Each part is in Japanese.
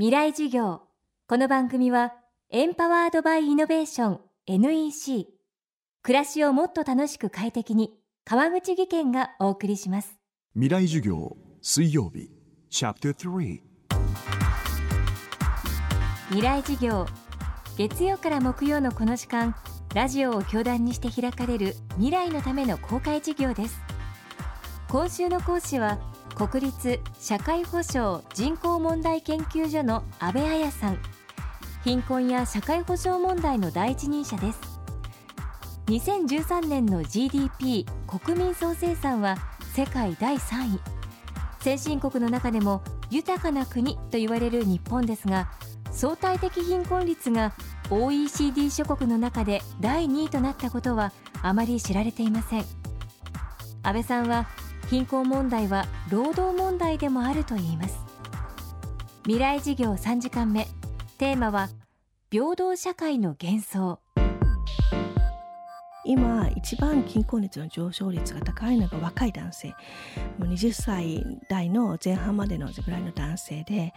未来授業。この番組はエンパワードバイイノベーション NEC 暮らしをもっと楽しく快適に川口義賢がお送りします。未来授業水曜日チャプター3未来授業。月曜から木曜のこの時間ラジオを教壇にして開かれる未来のための公開授業です。今週の講師は国立社会保障人口問題研究所の安倍彩さん。貧困や社会保障問題の第一人者です。2013年の GDP 国民総生産は世界第3位。先進国の中でも豊かな国と言われる日本ですが相対的貧困率が OECD 諸国の中で第2位となったことはあまり知られていません。安倍さんは貧困問題は労働問題でもあると言います。未来事業3時間目。テーマは平等社会の幻想。今一番貧困率の上昇率が高いのが若い男性。もう20歳代の前半までのぐらいの男性で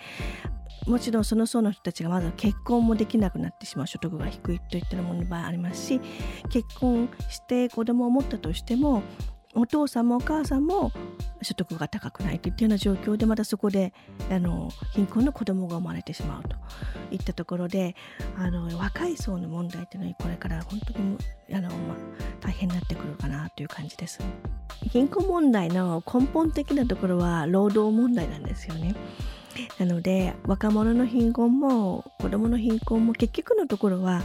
もちろんその層の人たちがまず結婚もできなくなってしまう所得が低いといったものの場合ありますし結婚して子供を持ったとしてもお父さんもお母さんも所得が高くないといったような状況でまたそこであの貧困の子供が生まれてしまうといったところであの若い層の問題というのはこれから本当にあの、まあ、大変になってくるかなという感じです。貧困問題の根本的なところは労働問題なんですよね。なので若者の貧困も子どもの貧困も結局のところは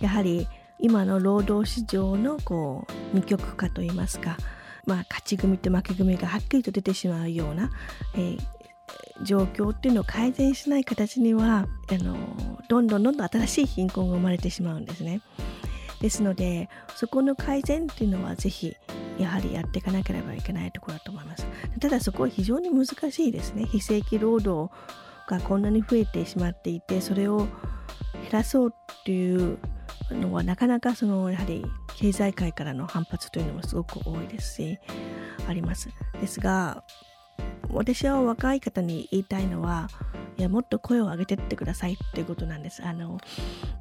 やはり今の労働市場のこう二極化といいますかまあ、勝ち組と負け組がはっきりと出てしまうような、えー、状況っていうのを改善しない形にはあのどんどんどんどん新しい貧困が生まれてしまうんですね。ですのでそこの改善っていうのはぜひやはりやっていかなければいけないところだと思います。ただそこは非常に難しいですね。非正規労働がこんなに増えてしまっていてそれを減らそうっていうのはなかなかそのやはり経済界からの反発というのもすごく多いですしあります。ですが私は若い方に言いたいのはいやもっと声を上げてってくださいっていうことなんです。あの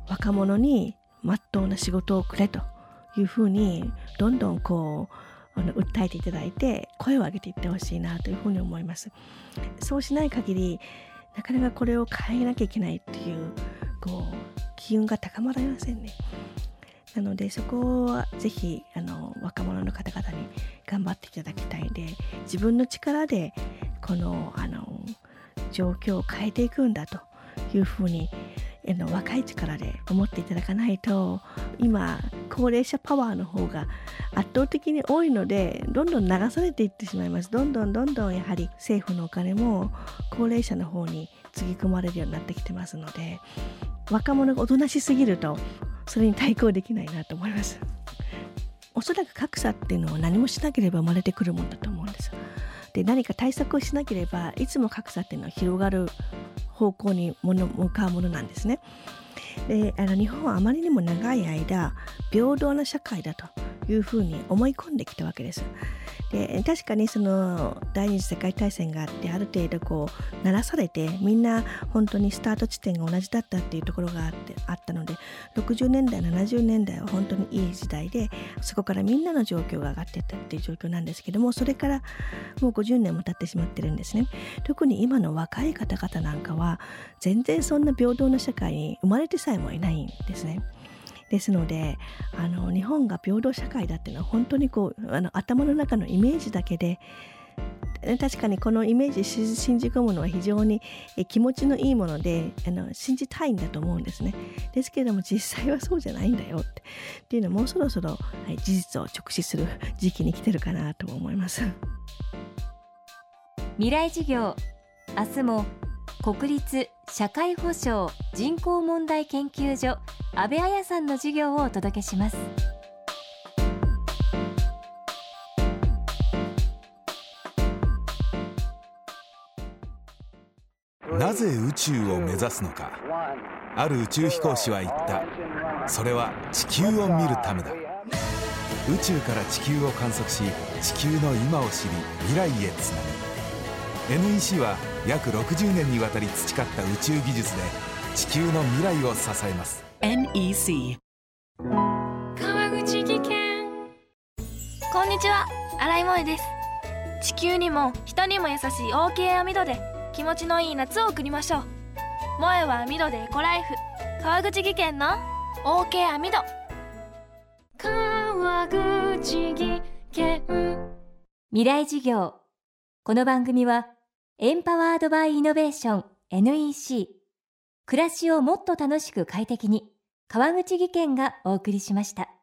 若者にまっとうな仕事をくれというふうにどんどんこうあの訴えていただいて声を上げていってほしいなというふうに思います。そうしない限りなかなかこれを変えなきゃいけないっていうこう機運が高まりませんね。なのでそこはぜひあの若者の方々に頑張っていただきたいで自分の力でこのあの状況を変えていくんだというふうにあの若い力で思っていただかないと今高齢者パワーの方が圧倒的に多いのでどんどん流されていってしまいます。どんどんどんどんやはり政府のお金も高齢者の方につぎ込まれるようになってきてますので若者がおとなしすぎるとそれに対抗できないなと思います。おそらく格差っていうのは何もしなければ生まれてくるもんだと思うんです。で何か対策をしなければいつも格差っていうのは広がる方向に向かうものなんですね。であの日本はあまりにも長い間平等な社会だというふうに思い込んできたわけです。で確かにその第二次世界大戦があってある程度こう鳴らされてみんな本当にスタート地点が同じだったっていうところがあってあったので60年代70年代は本当にいい時代でそこからみんなの状況が上がっていったっていう状況なんですけどもそれからもう50年も経ってしまってるんですね特に今の若い方々なんかは全然そんな平等な社会に生まれてさえもいないんですね。ですのであの日本が平等社会だっていうのは本当にこうあの頭の中のイメージだけで確かにこのイメージ信じ込むのは非常に気持ちのいいものであの信じたいんだと思うんですね。ですけれども実際はそうじゃないんだよってっていうのはもうそろそろ、はい、事実を直視する時期に来てるかなと思います。未来事業明日も国立社会保障人口問題研究所安倍彩さんの授業をお届けします。なぜ宇宙を目指すのか。ある宇宙飛行士は言った。それは地球を見るためだ。宇宙から地球を観測し地球の今を知り未来へつなぐ。NEC は約60年にわたり培った宇宙技術で地球の未来を支えます。NEC 川口技研。こんにちは。新井萌です。地球にも人にも優しい OK 網戸で気持ちのいい夏を送りましょう。萌えは網戸でエコライフ。川口技研の OK 網戸。川口技研。未来事業。この番組はエンパワードバイイノベーション NEC 暮らしをもっと楽しく快適に川口義賢がお送りしました。